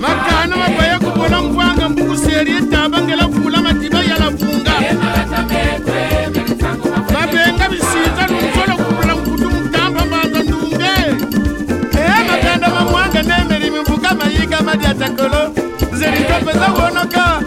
makana mabaya kubola ngwanga mbukuse lyetaba ngela kula madiba yala vunga. Mabenga bisinza numsola kubula nkutu mutamba mbanza ndunge. Eh, ee makanda mamwanga nemilimi mvuka mayiga madyatagolo nze litopeza kuonoka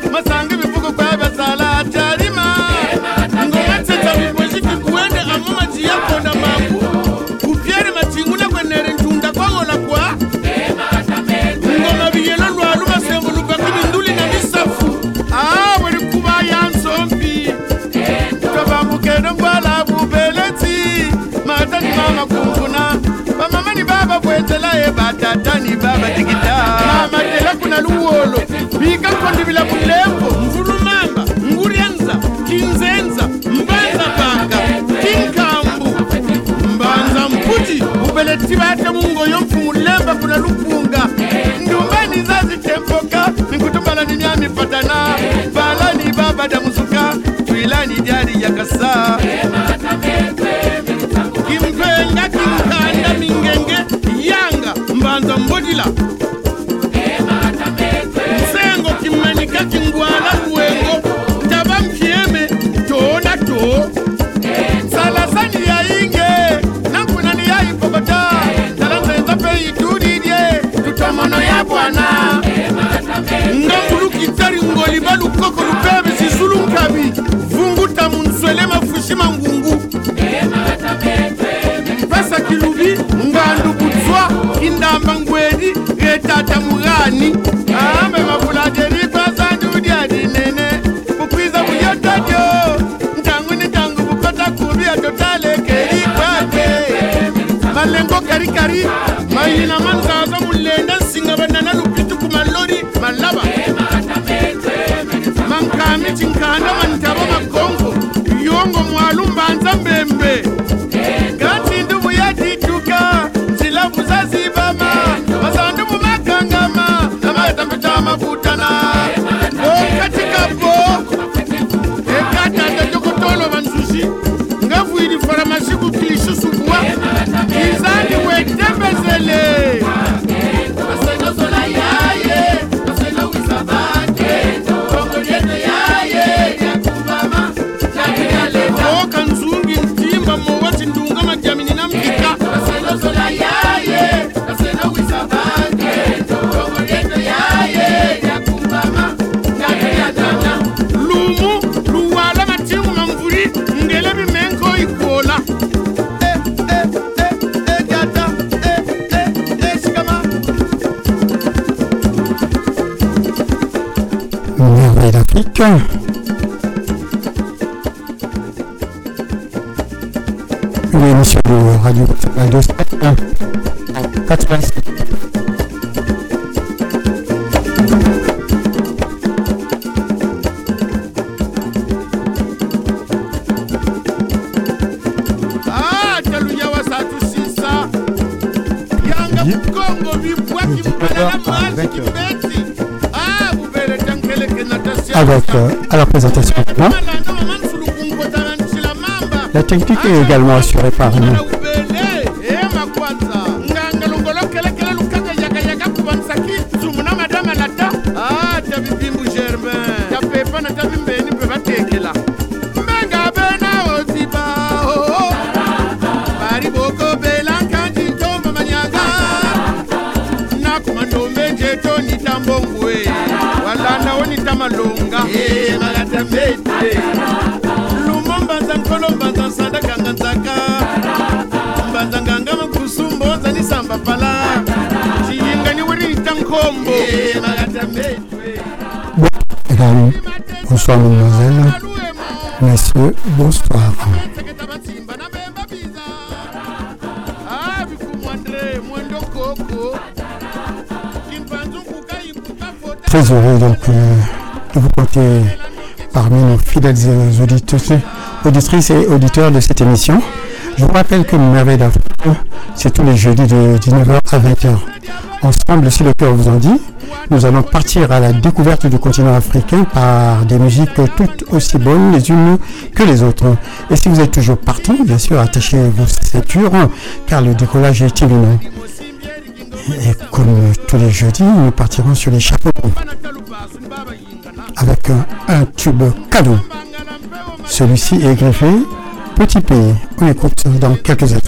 wetelaye batatani baba tikita. Namatela kuna luwolo bika kondivila kulembo mvulumamba ngurianza tinzenza mbanza panga tinkambu. Mbanza mputi upeletibate mungoyo mfumulemba kuna lupunga ndumbani zazitemboka nkutumbalani nyamifatana balani baba damusuka twilani jari yakasa kudila sengo kimanika kingwala kuwengo taba mkieme tona to salasani yainge nankunani yaipokota talanzenza peitudidye tutomono ya bwana. Ngangulukitari ngoliba lukoko lupebe zizulu nkabi vunguta munswele mafushi mangungu. hey, cari, cari. d'Afrique. Une émission de Radio Radio 87. Avec euh, à la présentation la technique est également assurée par nous. Malonga. Magatamete lumo mbanza nkolo mbanza nsanda kanga nzaka. Mbanza nganga makusu mbonza nisamba pala. Ciyinga ni wiri nita nkombo magatamete Mesdames, bonsoir mademoiselle, messieurs, bonsoir. ah Très heureux donc euh, vous compter parmi nos fidèles auditeurs, auditrices et auditeurs de cette émission. Je vous rappelle que Merveille d'Afrique, c'est tous les jeudis de 19h à 20h. Ensemble, si le cœur vous en dit, nous allons partir à la découverte du continent africain par des musiques toutes aussi bonnes les unes que les autres. Et si vous êtes toujours partant, bien sûr, attachez vos ceintures car le décollage est imminent. Et comme tous les jeudis, nous partirons sur les chapeaux tube cadeau. Celui-ci est greffé Petit Pays. On écoute dans quelques instants.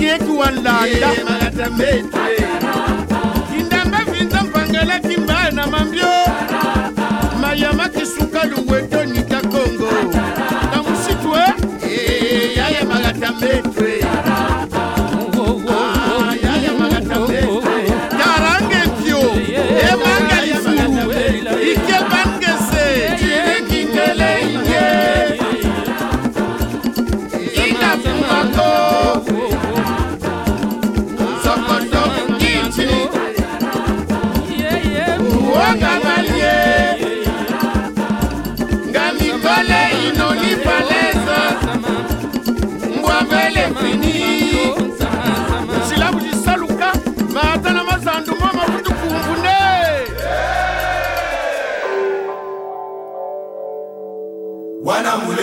kiekiwandanda kindambe vinza mpangela kimbaya na mambio. Mayama kisuka lungweto nika kongo. Na musitwe eh? yayamagatambe twe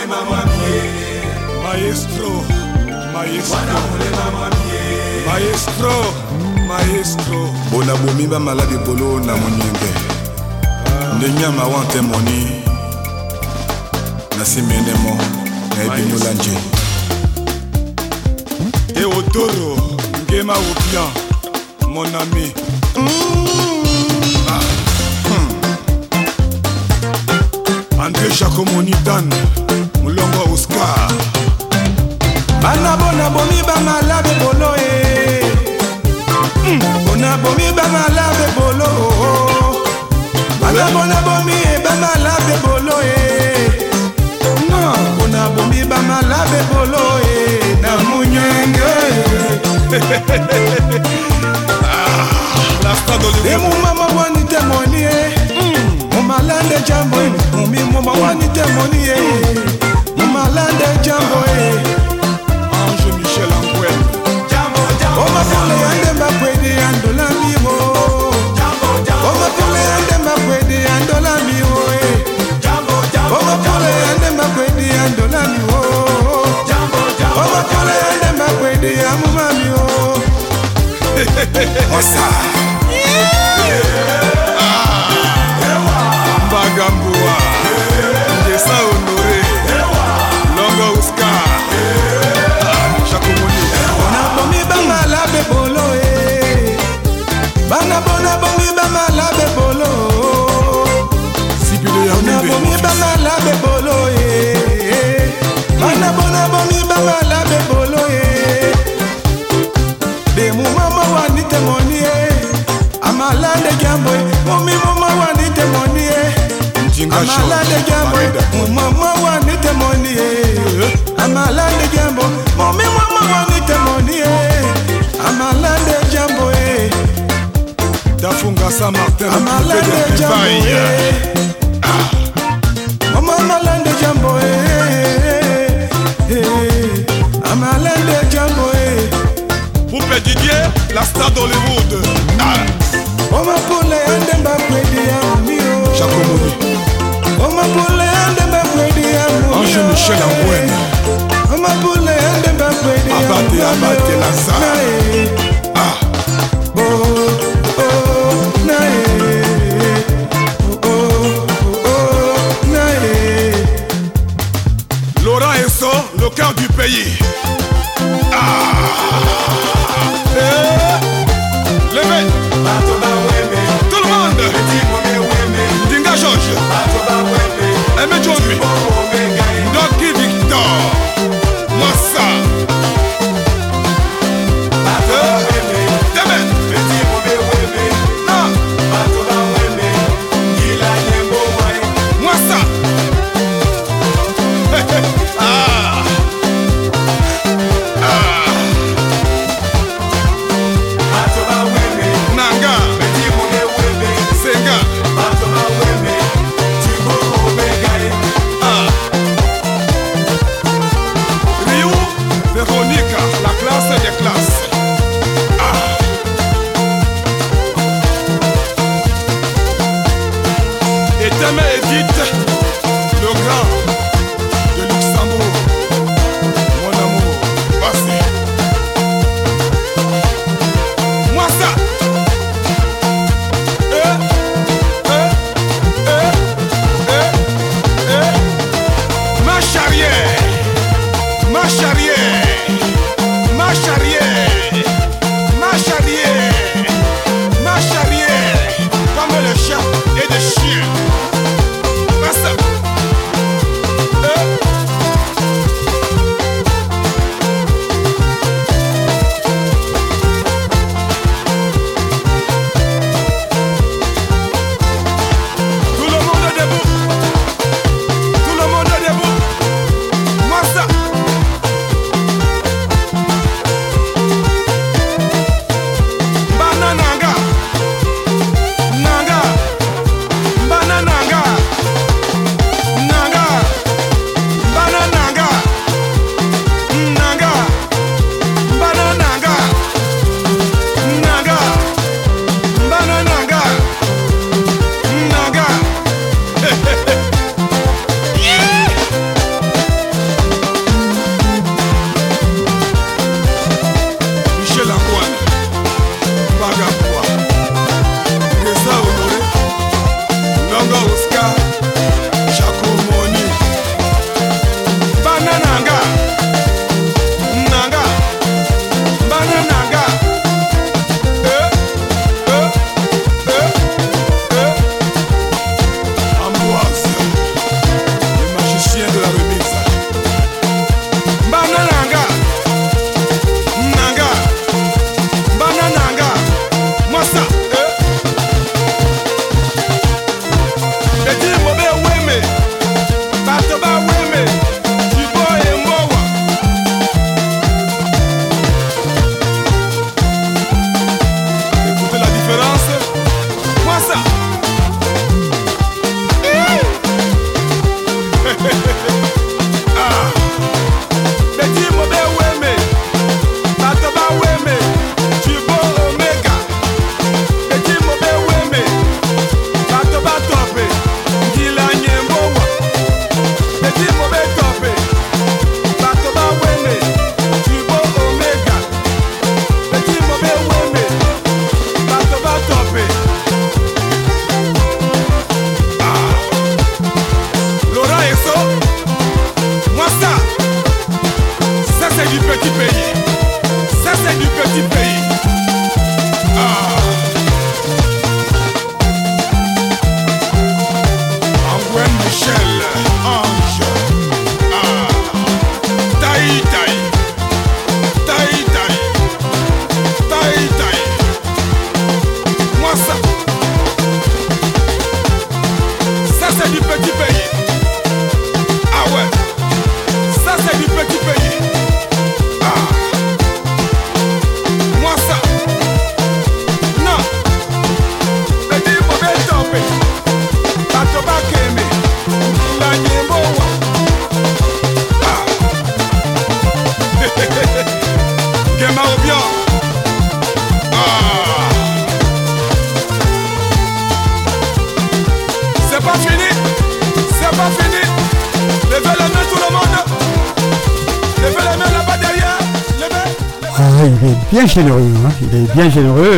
mulema mwamie maestro maestro. Maestro bolabomi bamala likolo na monyembe ndenge ya mawa ntemoni na simenemo na ebinola nje. Eotoro ngema opian mon ami. Ah. Hmm. André jacomoni dane bana bona bomi bamalabe bolo e bona bomi bamalabe bolo bana bona bomi bamalabe bolo e bona bomi bamalabe bolo e na munyenge. Olivier. emumama wani temoni e mumalande jambo e mumi muma wani temoni e mumalande jambo e Ange Michel Angwe Oma pule yande mapwedi andola miwo. Oma pule yande mapwedi andola miwo eh. Oma pule yande mapwedi andola miwo. Oma pule yande mapwedi amuma miwo. Osa. Ah. Mbagambua. Ndesa unu na bona bongi bamala bebolo na bongi bamala bebolo ye bana bona bongi bamala bebolo ye demu mama wani temoni amala ndegiambo ye momi mama wani temoni ye amala de ye mama wani temoni ye amala ndegiambo e mama amalande jambo e Eh, amalande jambo e Poupée Didier, la star d'Hollywood. Ah, omapule yande mbakwedi ya mumio Jacomoni. omapule yande mbakwedi ya mumio Ange Michel Angouel. omapule yande mbakwedi ya Abate, mumio. abate, Lazare. Na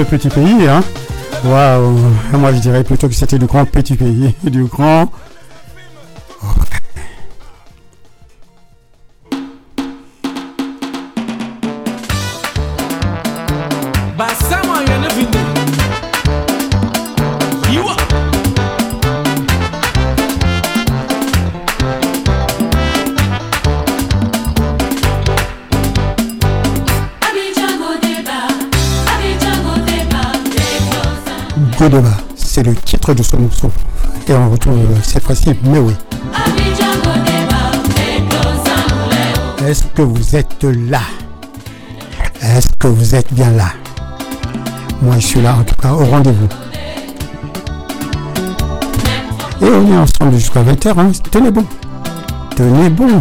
petit pays. Hein. Waouh Moi, je dirais plutôt que c'était du grand petit pays, du grand Vieux débat, c'est le titre de ce morceau. Et on retrouve euh, cette fois-ci, mais oui. Est-ce que vous êtes là? Est-ce que vous êtes bien là? Moi, je suis là, en tout cas, au rendez-vous. Et on est ensemble jusqu'à 20h. Hein. Tenez bon. Tenez bon.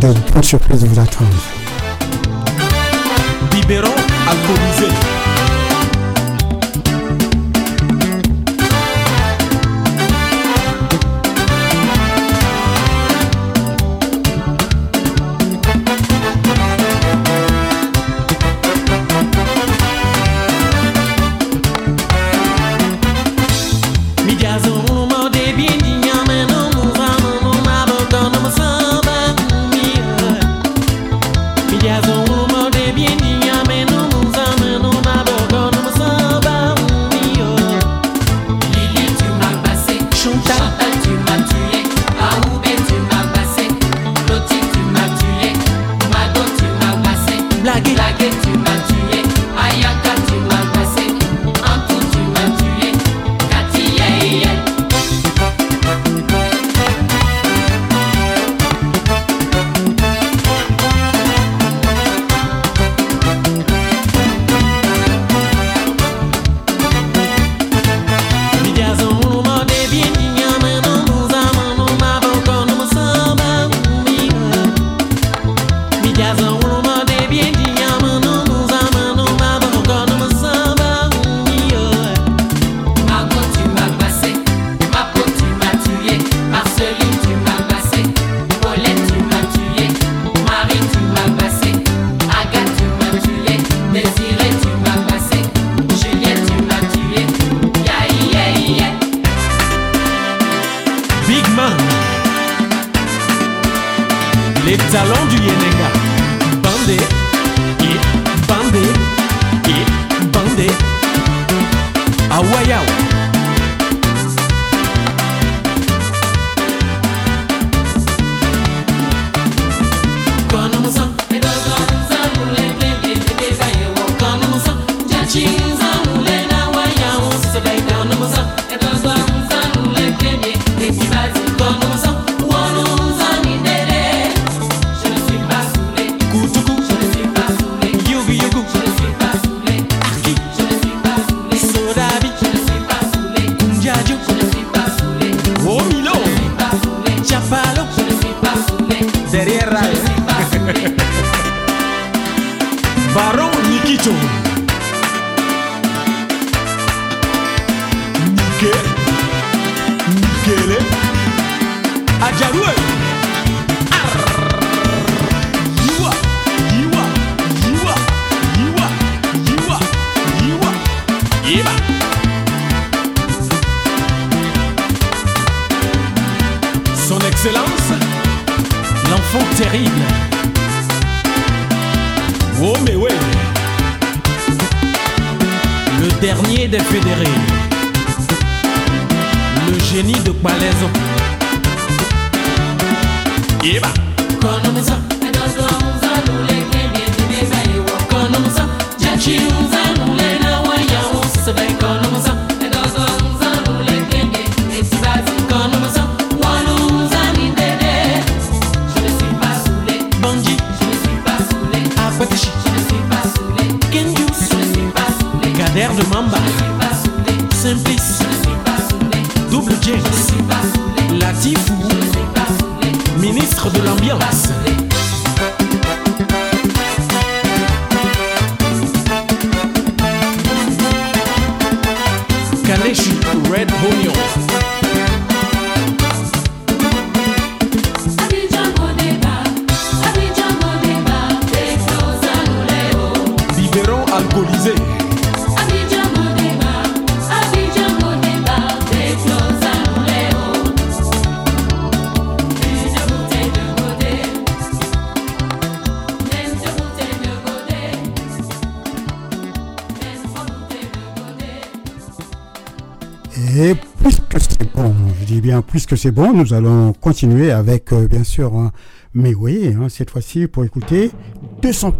De bonnes surprises vous attendent. Biberon alcoolisé. puisque c'est bon, nous allons continuer avec, euh, bien sûr, hein, mais oui, hein, cette fois-ci pour écouter 200%.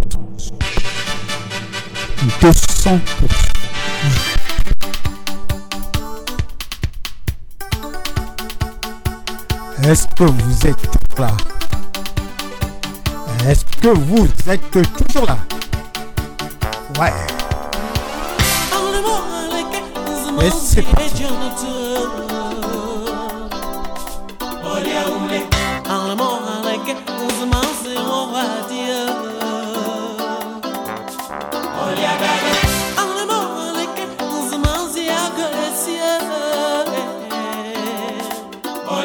200%. Est-ce que vous êtes là? Est-ce que vous êtes toujours là? Ouais. Et c'est.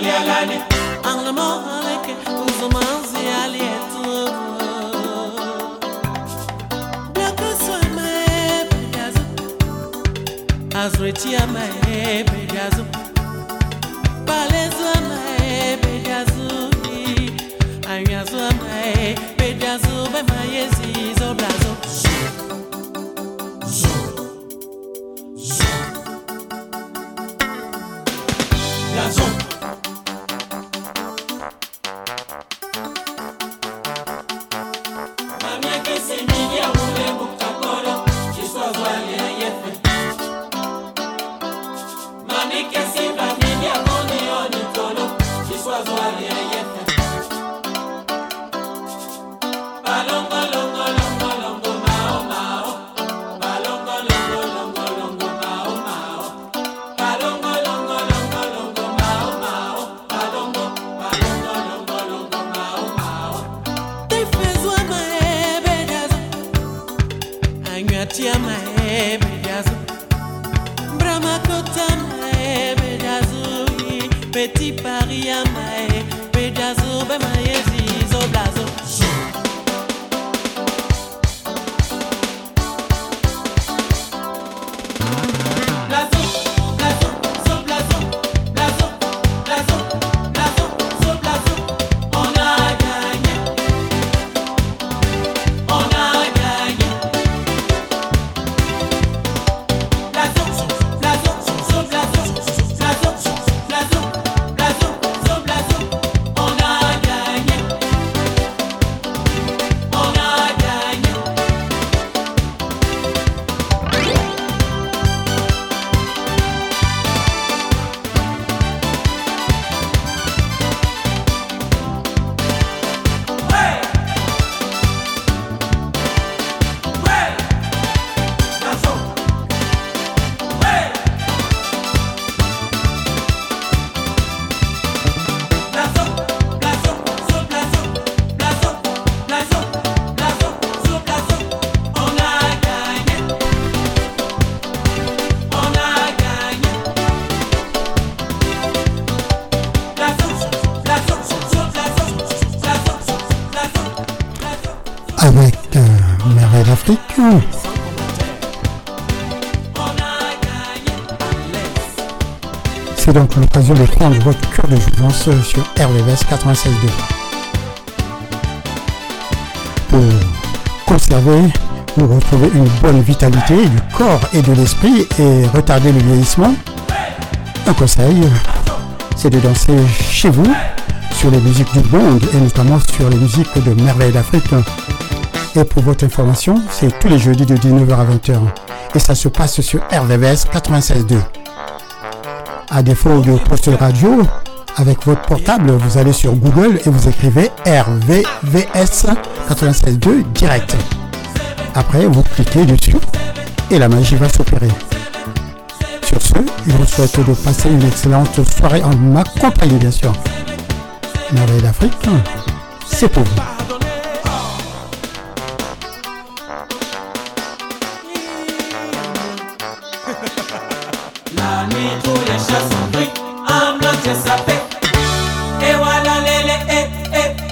yani Anlama halek uzamaz yani Azretia ma hebe gazu Baleza ma hebe gazu Ayazu ma hebe gazu be ma yezi Mmh. C'est donc l'occasion de prendre votre cure de jouvence euh, sur RVS 96.2 pour conserver ou retrouver une bonne vitalité du corps et de l'esprit et retarder le vieillissement. Un conseil, euh, c'est de danser chez vous sur les musiques du monde et notamment sur les musiques de Merveille d'Afrique et pour votre information, c'est tous les jeudis de 19h à 20h. Et ça se passe sur RVVS 96.2. À défaut de poste radio, avec votre portable, vous allez sur Google et vous écrivez RVVS 96.2 direct. Après, vous cliquez dessus et la magie va s'opérer. Sur ce, je vous souhaite de passer une excellente soirée en ma compagnie, bien sûr. Merveille d'Afrique, c'est pour vous. La nuit tous les chats sont gris, ambiance ça fait. Et voilà lélé, eh, eh,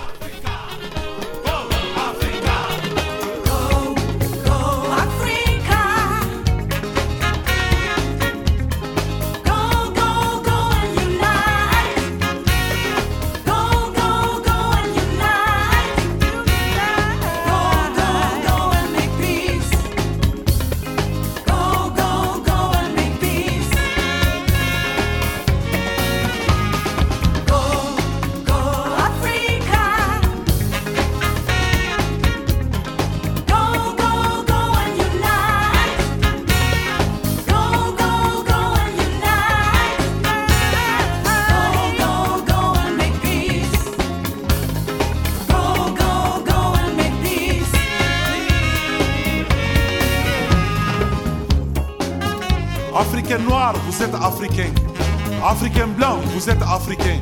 Africain blanc, vous êtes africain.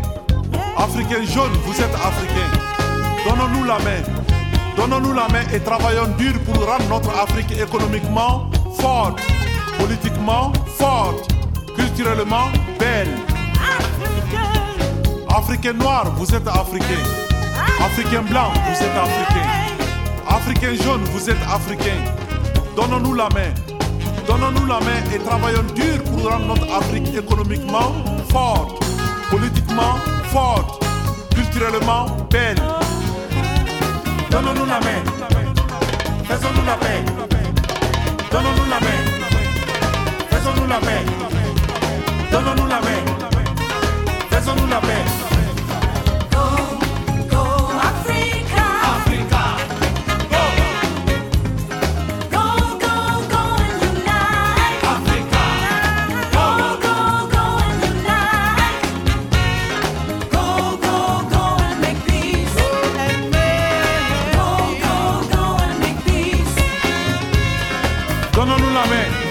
Africain jaune, vous êtes africain. Donnons-nous la main. Donnons-nous la main et travaillons dur pour rendre notre Afrique économiquement forte, politiquement forte, culturellement belle. Africain noir, vous êtes africain. Africain blanc, vous êtes africain. Africain jaune, vous êtes africain. Donnons-nous la main. Donnons-nous la main et travaillons dur pour rendre notre Afrique économiquement forte, politiquement forte, culturellement belle. Donnons-nous la main. Faisons-nous la paix. Donnons-nous la main. Faisons-nous la paix. Donnons-nous la main. Faisons-nous la paix. Donnons-nous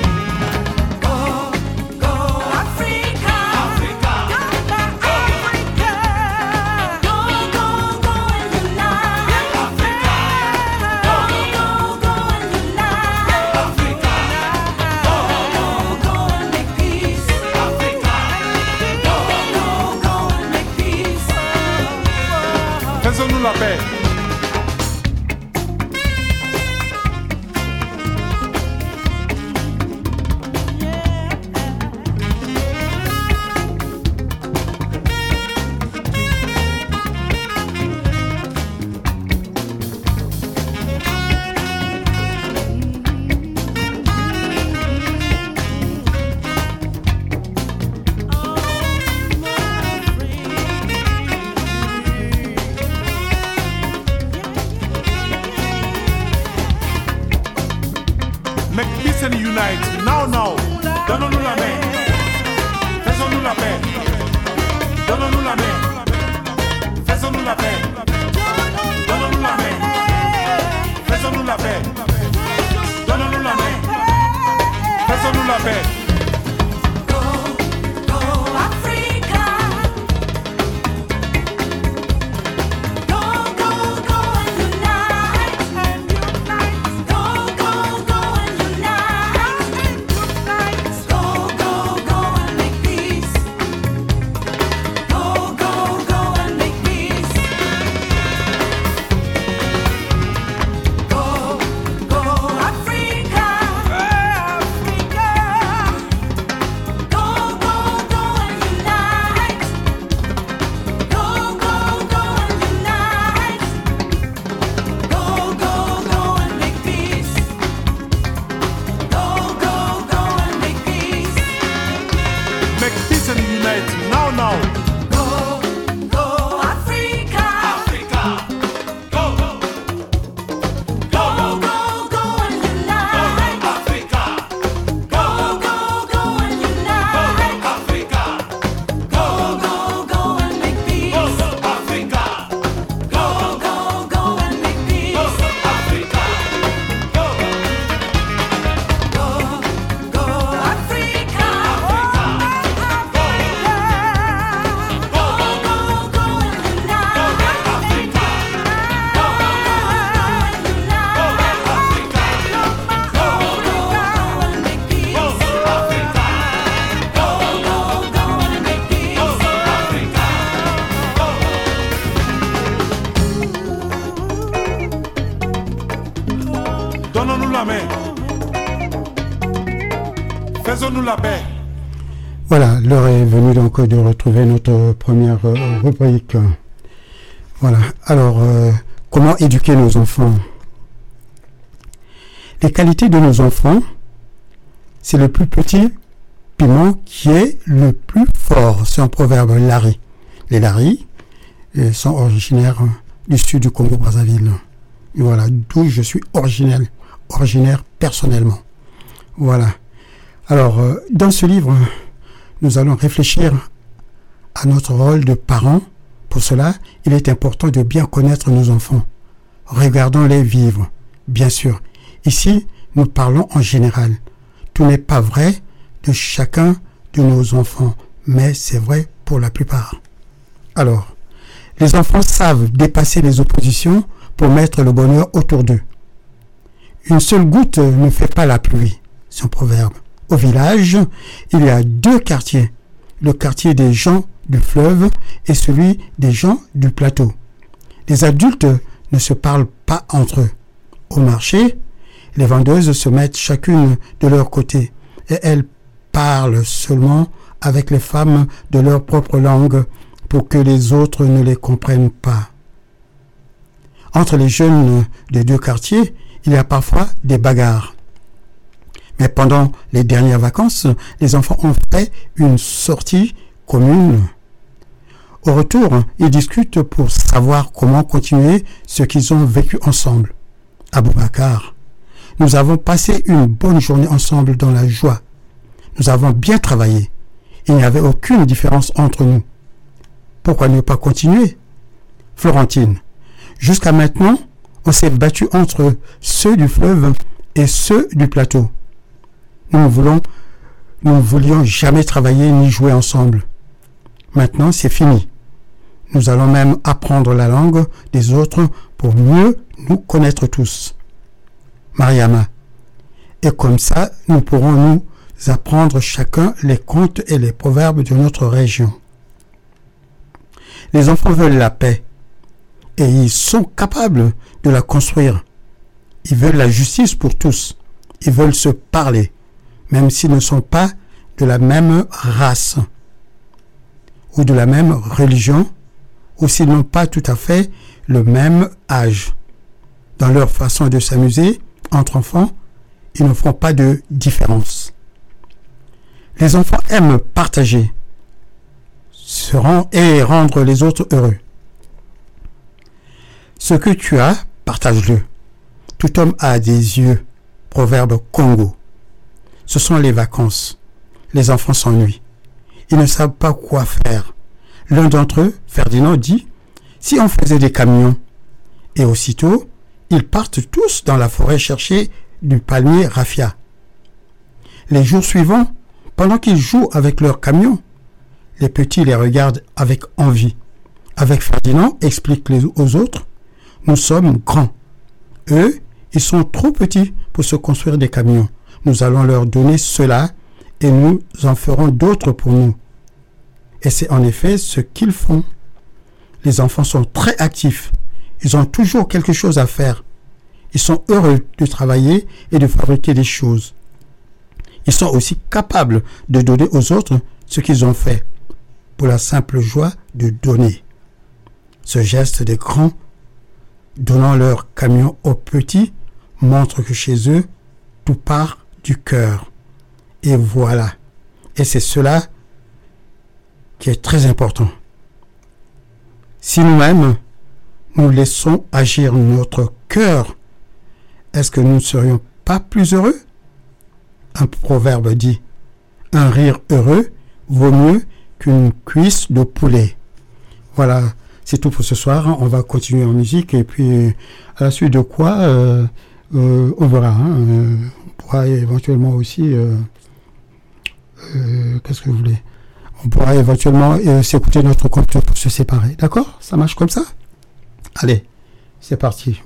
retrouver notre première euh, rubrique. Voilà, alors, euh, comment éduquer nos enfants? Les qualités de nos enfants, c'est le plus petit piment qui est le plus fort. C'est un proverbe Larry. Les Larry euh, sont originaires du sud du Congo-Brazzaville. Voilà, d'où je suis originaire, originaire personnellement. Voilà. Alors, dans ce livre, nous allons réfléchir notre rôle de parents. Pour cela, il est important de bien connaître nos enfants. Regardons-les vivre, bien sûr. Ici, nous parlons en général. Tout n'est pas vrai de chacun de nos enfants, mais c'est vrai pour la plupart. Alors, les enfants savent dépasser les oppositions pour mettre le bonheur autour d'eux. Une seule goutte ne fait pas la pluie, c'est un proverbe. Au village, il y a deux quartiers, le quartier des gens du fleuve et celui des gens du plateau. Les adultes ne se parlent pas entre eux. Au marché, les vendeuses se mettent chacune de leur côté et elles parlent seulement avec les femmes de leur propre langue pour que les autres ne les comprennent pas. Entre les jeunes des deux quartiers, il y a parfois des bagarres. Mais pendant les dernières vacances, les enfants ont fait une sortie commune. Au retour, ils discutent pour savoir comment continuer ce qu'ils ont vécu ensemble. Aboubacar, nous avons passé une bonne journée ensemble dans la joie. Nous avons bien travaillé. Il n'y avait aucune différence entre nous. Pourquoi ne pas continuer? Florentine, jusqu'à maintenant, on s'est battu entre ceux du fleuve et ceux du plateau. Nous ne voulons, voulions jamais travailler ni jouer ensemble. Maintenant, c'est fini. Nous allons même apprendre la langue des autres pour mieux nous connaître tous. Mariama. Et comme ça, nous pourrons nous apprendre chacun les contes et les proverbes de notre région. Les enfants veulent la paix. et ils sont capables de la construire. Ils veulent la justice pour tous. Ils veulent se parler, même s'ils ne sont pas de la même race ou de la même religion, ou s'ils n'ont pas tout à fait le même âge. Dans leur façon de s'amuser entre enfants, ils ne font pas de différence. Les enfants aiment partager se et rendre les autres heureux. Ce que tu as, partage-le. Tout homme a des yeux. Proverbe Congo. Ce sont les vacances. Les enfants s'ennuient. Ils ne savent pas quoi faire. L'un d'entre eux, Ferdinand, dit Si on faisait des camions. Et aussitôt, ils partent tous dans la forêt chercher du palmier raffia. Les jours suivants, pendant qu'ils jouent avec leurs camions, les petits les regardent avec envie. Avec Ferdinand, explique les- aux autres, nous sommes grands. Eux, ils sont trop petits pour se construire des camions. Nous allons leur donner cela et nous en ferons d'autres pour nous. Et c'est en effet ce qu'ils font. Les enfants sont très actifs. Ils ont toujours quelque chose à faire. Ils sont heureux de travailler et de fabriquer des choses. Ils sont aussi capables de donner aux autres ce qu'ils ont fait pour la simple joie de donner. Ce geste des grands donnant leur camion aux petits montre que chez eux, tout part du cœur. Et voilà. Et c'est cela qui est très important. Si nous-mêmes, nous laissons agir notre cœur, est-ce que nous ne serions pas plus heureux? Un proverbe dit, un rire heureux vaut mieux qu'une cuisse de poulet. Voilà, c'est tout pour ce soir. On va continuer en musique et puis à la suite de quoi, euh, euh, on verra. hein, euh, pourra éventuellement aussi, euh, euh, qu'est-ce que vous voulez? On pourra éventuellement euh, s'écouter notre compte pour se séparer. D'accord? Ça marche comme ça? Allez, c'est parti.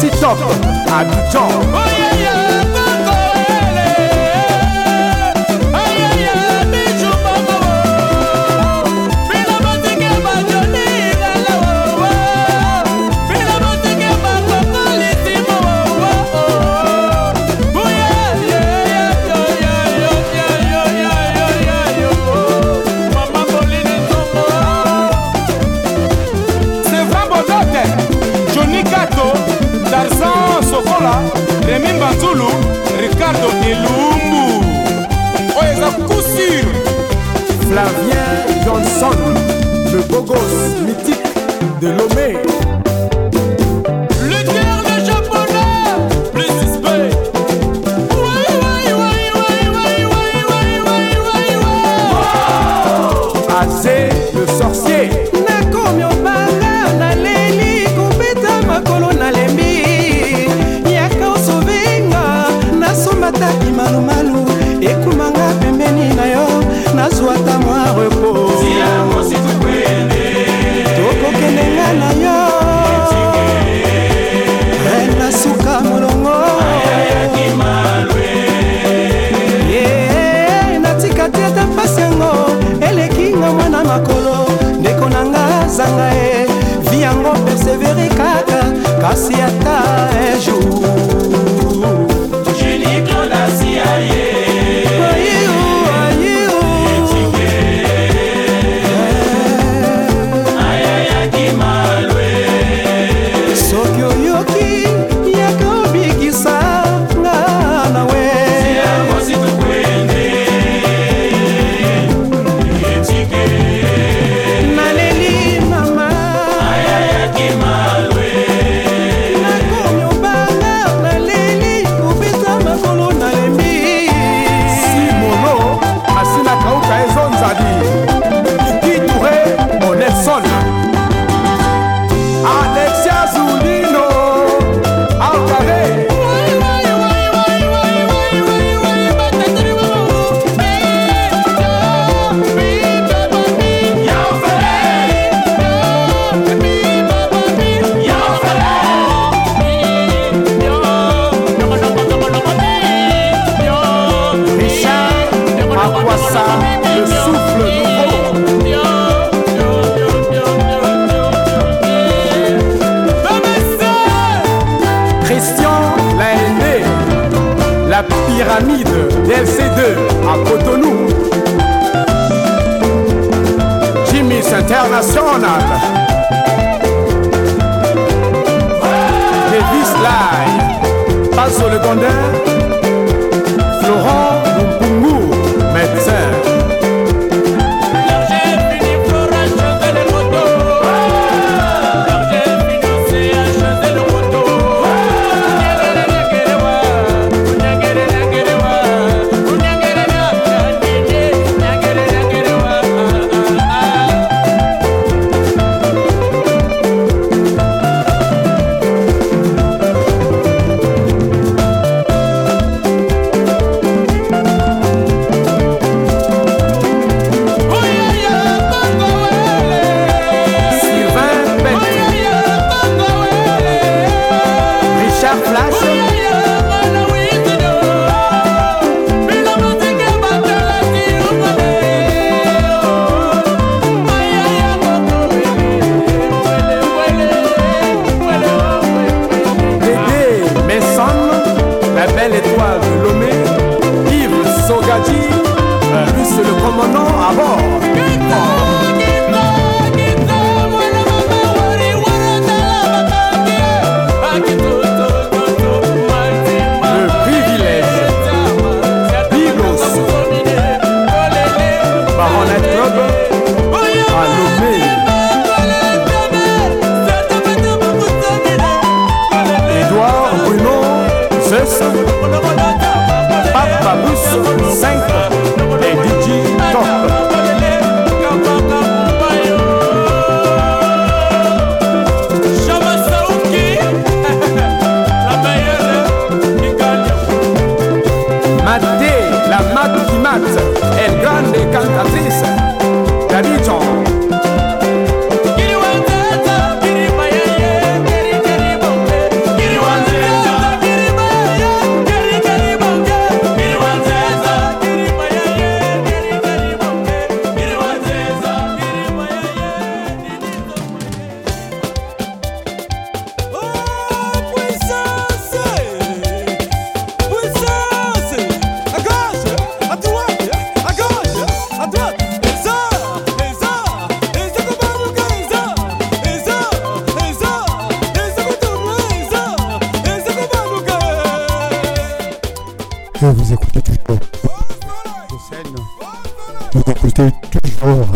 sit up àdújọ.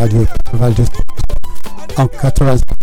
Radio Val de en 80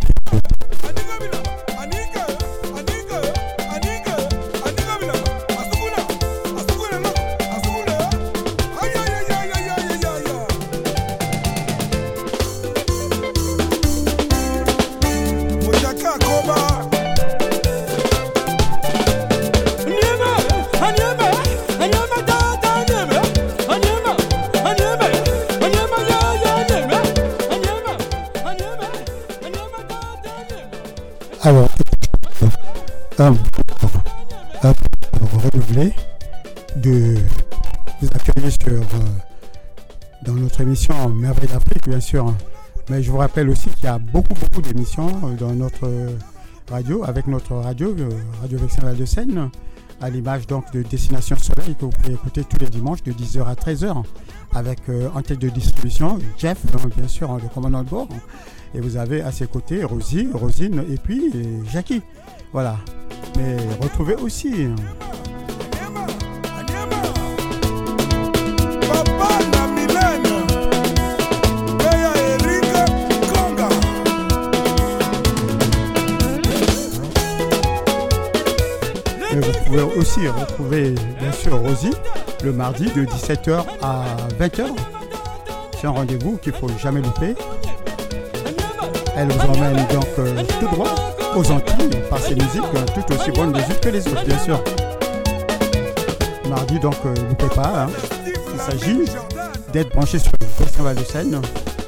dans notre émission Merveille d'Afrique, bien sûr. Mais je vous rappelle aussi qu'il y a beaucoup, beaucoup d'émissions euh, dans notre radio, avec notre radio, euh, Radio Vexin de Seine, à l'image donc de Destination Soleil, que vous pouvez écouter tous les dimanches de 10h à 13h, avec euh, en tête de distribution Jeff, donc, bien sûr, le commandant de bord. Et vous avez à ses côtés Rosie, Rosine et puis euh, Jackie. Voilà. Mais retrouvez aussi. Pouvez aussi retrouver, bien sûr, Rosie le mardi de 17h à 20h. C'est un rendez-vous qu'il ne faut jamais louper. Elle vous emmène donc euh, tout droit aux Antilles par ses musiques, euh, tout aussi bonnes unes que les autres, bien sûr. Mardi, donc, euh, ne loupez pas. hein. Il s'agit d'être branché sur le Festival de Seine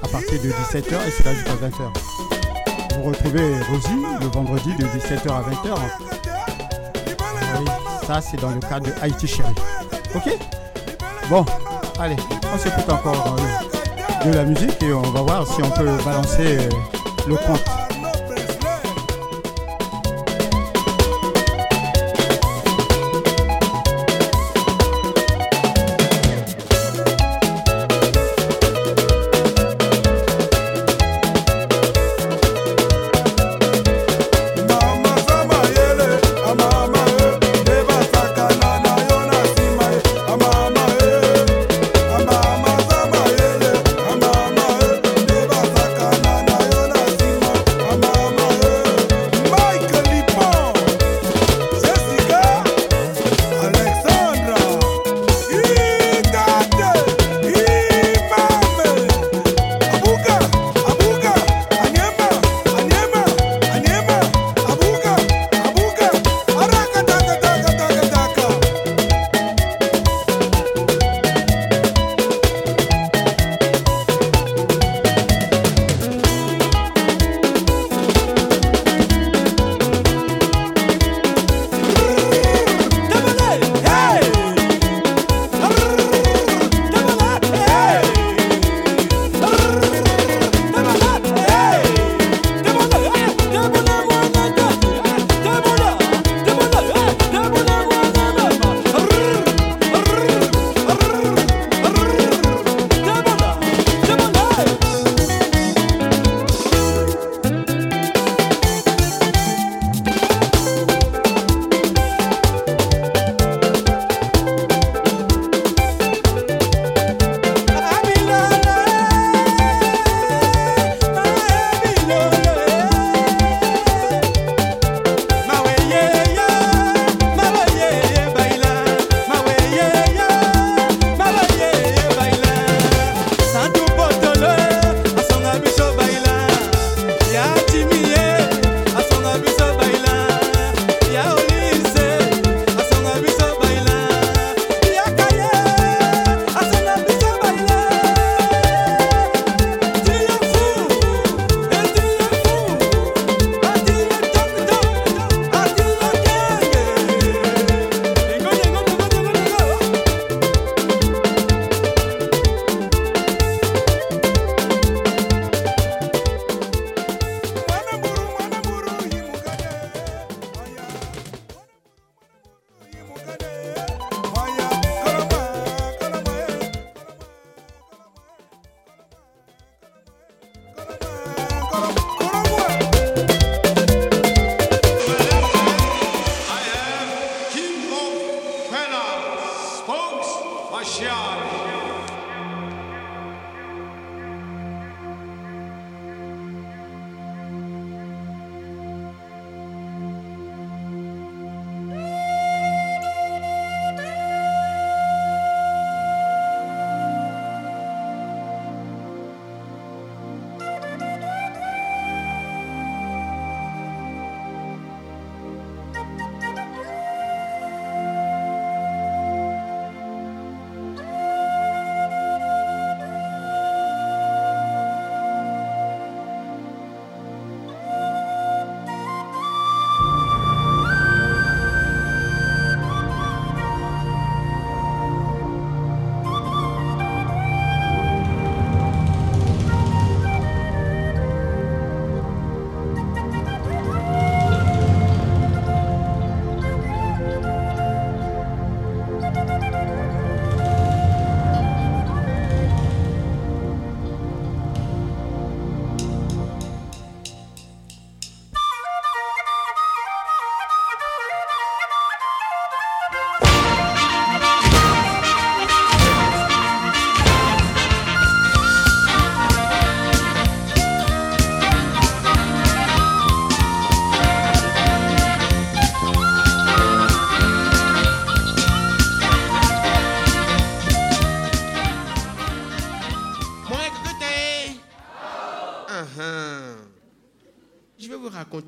à partir de 17h et c'est là jusqu'à 20h. Vous retrouvez Rosie le vendredi de 17h à 20h. C'est dans le cadre de Haïti Chérie. Ok? Bon, allez, on s'écoute encore euh, de la musique et on va voir si on peut balancer euh, le compte.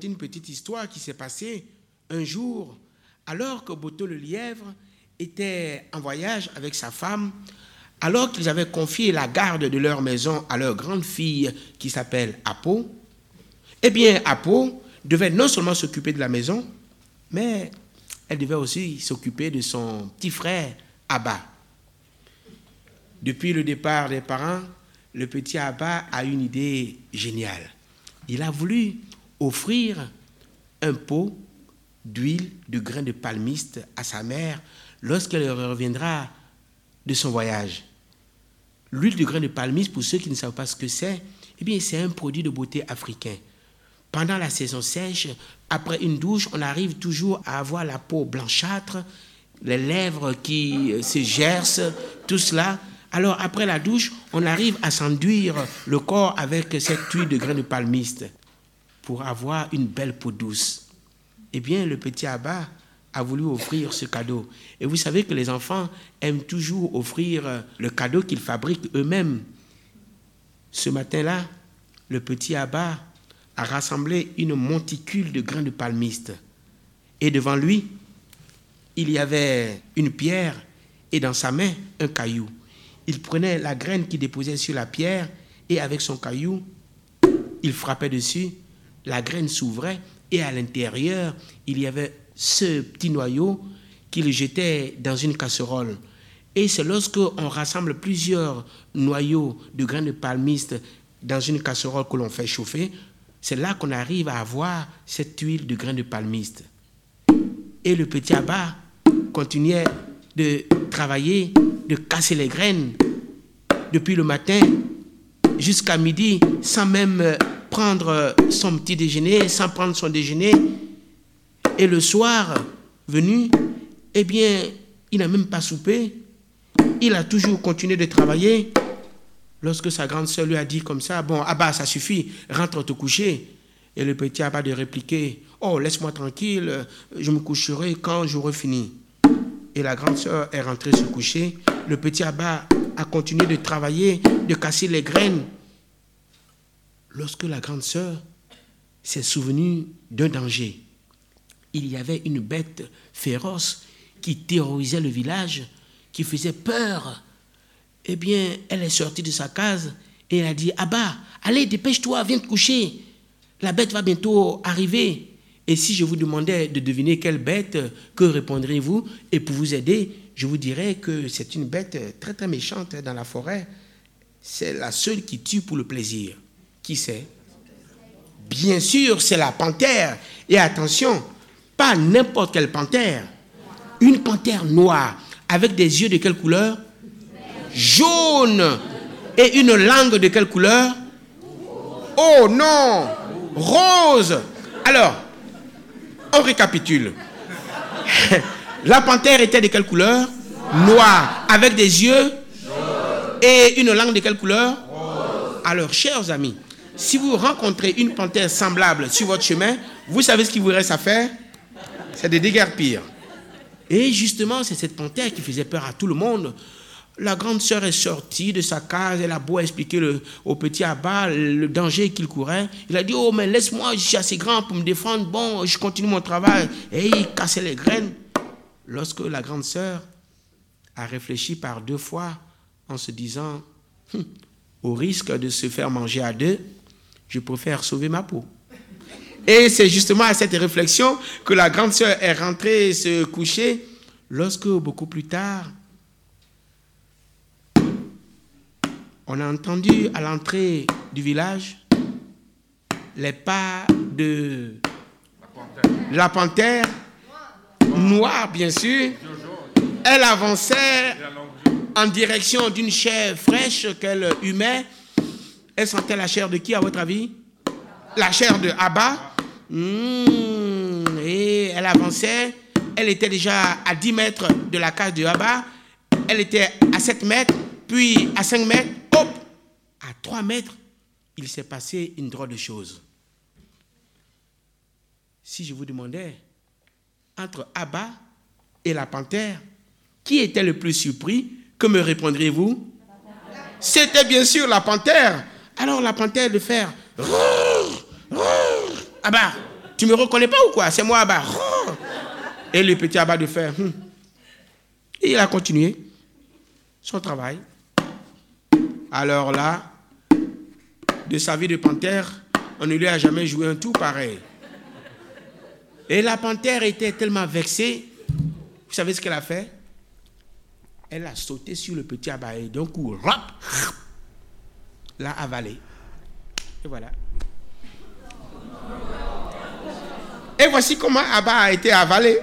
Une petite histoire qui s'est passée un jour alors que Boto le lièvre était en voyage avec sa femme, alors qu'ils avaient confié la garde de leur maison à leur grande fille qui s'appelle Apo. Eh bien, Apo devait non seulement s'occuper de la maison, mais elle devait aussi s'occuper de son petit frère Abba. Depuis le départ des parents, le petit Abba a une idée géniale. Il a voulu offrir un pot d'huile de grain de palmiste à sa mère lorsqu'elle reviendra de son voyage. L'huile de grain de palmiste, pour ceux qui ne savent pas ce que c'est, eh bien, c'est un produit de beauté africain. Pendant la saison sèche, après une douche, on arrive toujours à avoir la peau blanchâtre, les lèvres qui euh, se gercent, tout cela. Alors après la douche, on arrive à s'enduire le corps avec cette huile de grain de palmiste pour avoir une belle peau douce. Eh bien, le petit Abba a voulu offrir ce cadeau. Et vous savez que les enfants aiment toujours offrir le cadeau qu'ils fabriquent eux-mêmes. Ce matin-là, le petit Abba a rassemblé une monticule de grains de palmiste. Et devant lui, il y avait une pierre et dans sa main un caillou. Il prenait la graine qu'il déposait sur la pierre et avec son caillou, il frappait dessus, la graine s'ouvrait et à l'intérieur, il y avait ce petit noyau qu'il jetait dans une casserole. Et c'est lorsque on rassemble plusieurs noyaux de grains de palmiste dans une casserole que l'on fait chauffer, c'est là qu'on arrive à avoir cette huile de grains de palmiste. Et le petit abat continuait de travailler, de casser les graines depuis le matin jusqu'à midi sans même prendre son petit déjeuner, sans prendre son déjeuner. Et le soir venu, eh bien, il n'a même pas soupé. Il a toujours continué de travailler. Lorsque sa grande sœur lui a dit comme ça, bon, Abba, ça suffit, rentre te coucher. Et le petit Abba de répliquer, oh, laisse-moi tranquille, je me coucherai quand j'aurai fini. Et la grande sœur est rentrée se coucher. Le petit Abba a continué de travailler, de casser les graines. Lorsque la grande sœur s'est souvenue d'un danger, il y avait une bête féroce qui terrorisait le village, qui faisait peur. Eh bien, elle est sortie de sa case et elle a dit, Abba, allez, dépêche-toi, viens te coucher. La bête va bientôt arriver. Et si je vous demandais de deviner quelle bête, que répondrez-vous Et pour vous aider, je vous dirais que c'est une bête très très méchante dans la forêt. C'est la seule qui tue pour le plaisir. Qui c'est? Bien sûr, c'est la panthère. Et attention, pas n'importe quelle panthère. Une panthère noire avec des yeux de quelle couleur? Jaune. Et une langue de quelle couleur? Oh non Rose. Alors, on récapitule. La panthère était de quelle couleur? Noir. Avec des yeux? Et une langue de quelle couleur? Alors, chers amis, si vous rencontrez une panthère semblable sur votre chemin, vous savez ce qu'il vous reste à faire? C'est de déguerpir. Et justement, c'est cette panthère qui faisait peur à tout le monde. La grande sœur est sortie de sa case, elle a beau expliquer le- au petit Abba le danger qu'il courait. Il a dit, oh mais laisse-moi, je suis assez grand pour me défendre, bon, je continue mon travail. Et il cassait les graines. Lorsque la grande sœur a réfléchi par deux fois en se disant, Hum, au risque de se faire manger à deux, je préfère sauver ma peau. Et c'est justement à cette réflexion que la grande sœur est rentrée se coucher lorsque beaucoup plus tard, on a entendu à l'entrée du village les pas de la panthère, noire bien sûr. Elle avançait en direction d'une chair fraîche qu'elle humait. Elle sentait la chair de qui, à votre avis? La chair de Abba? Mmh, et elle avançait. Elle était déjà à 10 mètres de la case de Abba. Elle était à 7 mètres, puis à 5 mètres. Hop À 3 mètres, il s'est passé une drôle de chose. Si je vous demandais, entre Abba et la panthère, qui était le plus surpris Que me répondriez-vous C'était bien sûr la panthère. Alors la panthère de faire Abba, tu me reconnais pas ou quoi? C'est moi Abba. Et le petit Abba de faire Hum. Et il a continué son travail. Alors là, de sa vie de panthère, on ne lui a jamais joué un tout pareil. Et la panthère était tellement vexée, vous savez ce qu'elle a fait? Elle a sauté sur le petit Abba et d'un coup, rap, l'a avalé. Et voilà. Et voici comment Abba a été avalé.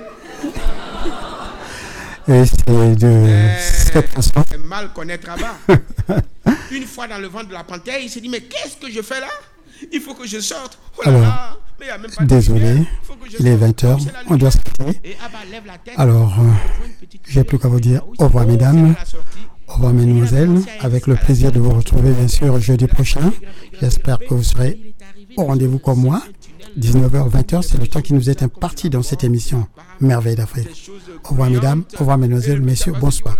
Et c'est de cette façon. Mal connaître Abba. Une fois dans le ventre de la panthère, il s'est dit, mais qu'est-ce que je fais là? Il faut que je sorte. Oh là Alors, là, mais y a même pas de désolé, lumière. Faut que je il est sorte. 20h, C'est la on doit tête. Alors, euh, j'ai plus qu'à vous dire au revoir, mesdames, au revoir, mesdemoiselles, avec le plaisir de vous retrouver, bien sûr, jeudi prochain. J'espère que vous serez au rendez-vous comme moi. 19h, 20h, c'est le temps qui nous est imparti dans cette émission Merveille d'Afrique. Au revoir, mesdames, au revoir, mesdemoiselles, messieurs, bonsoir.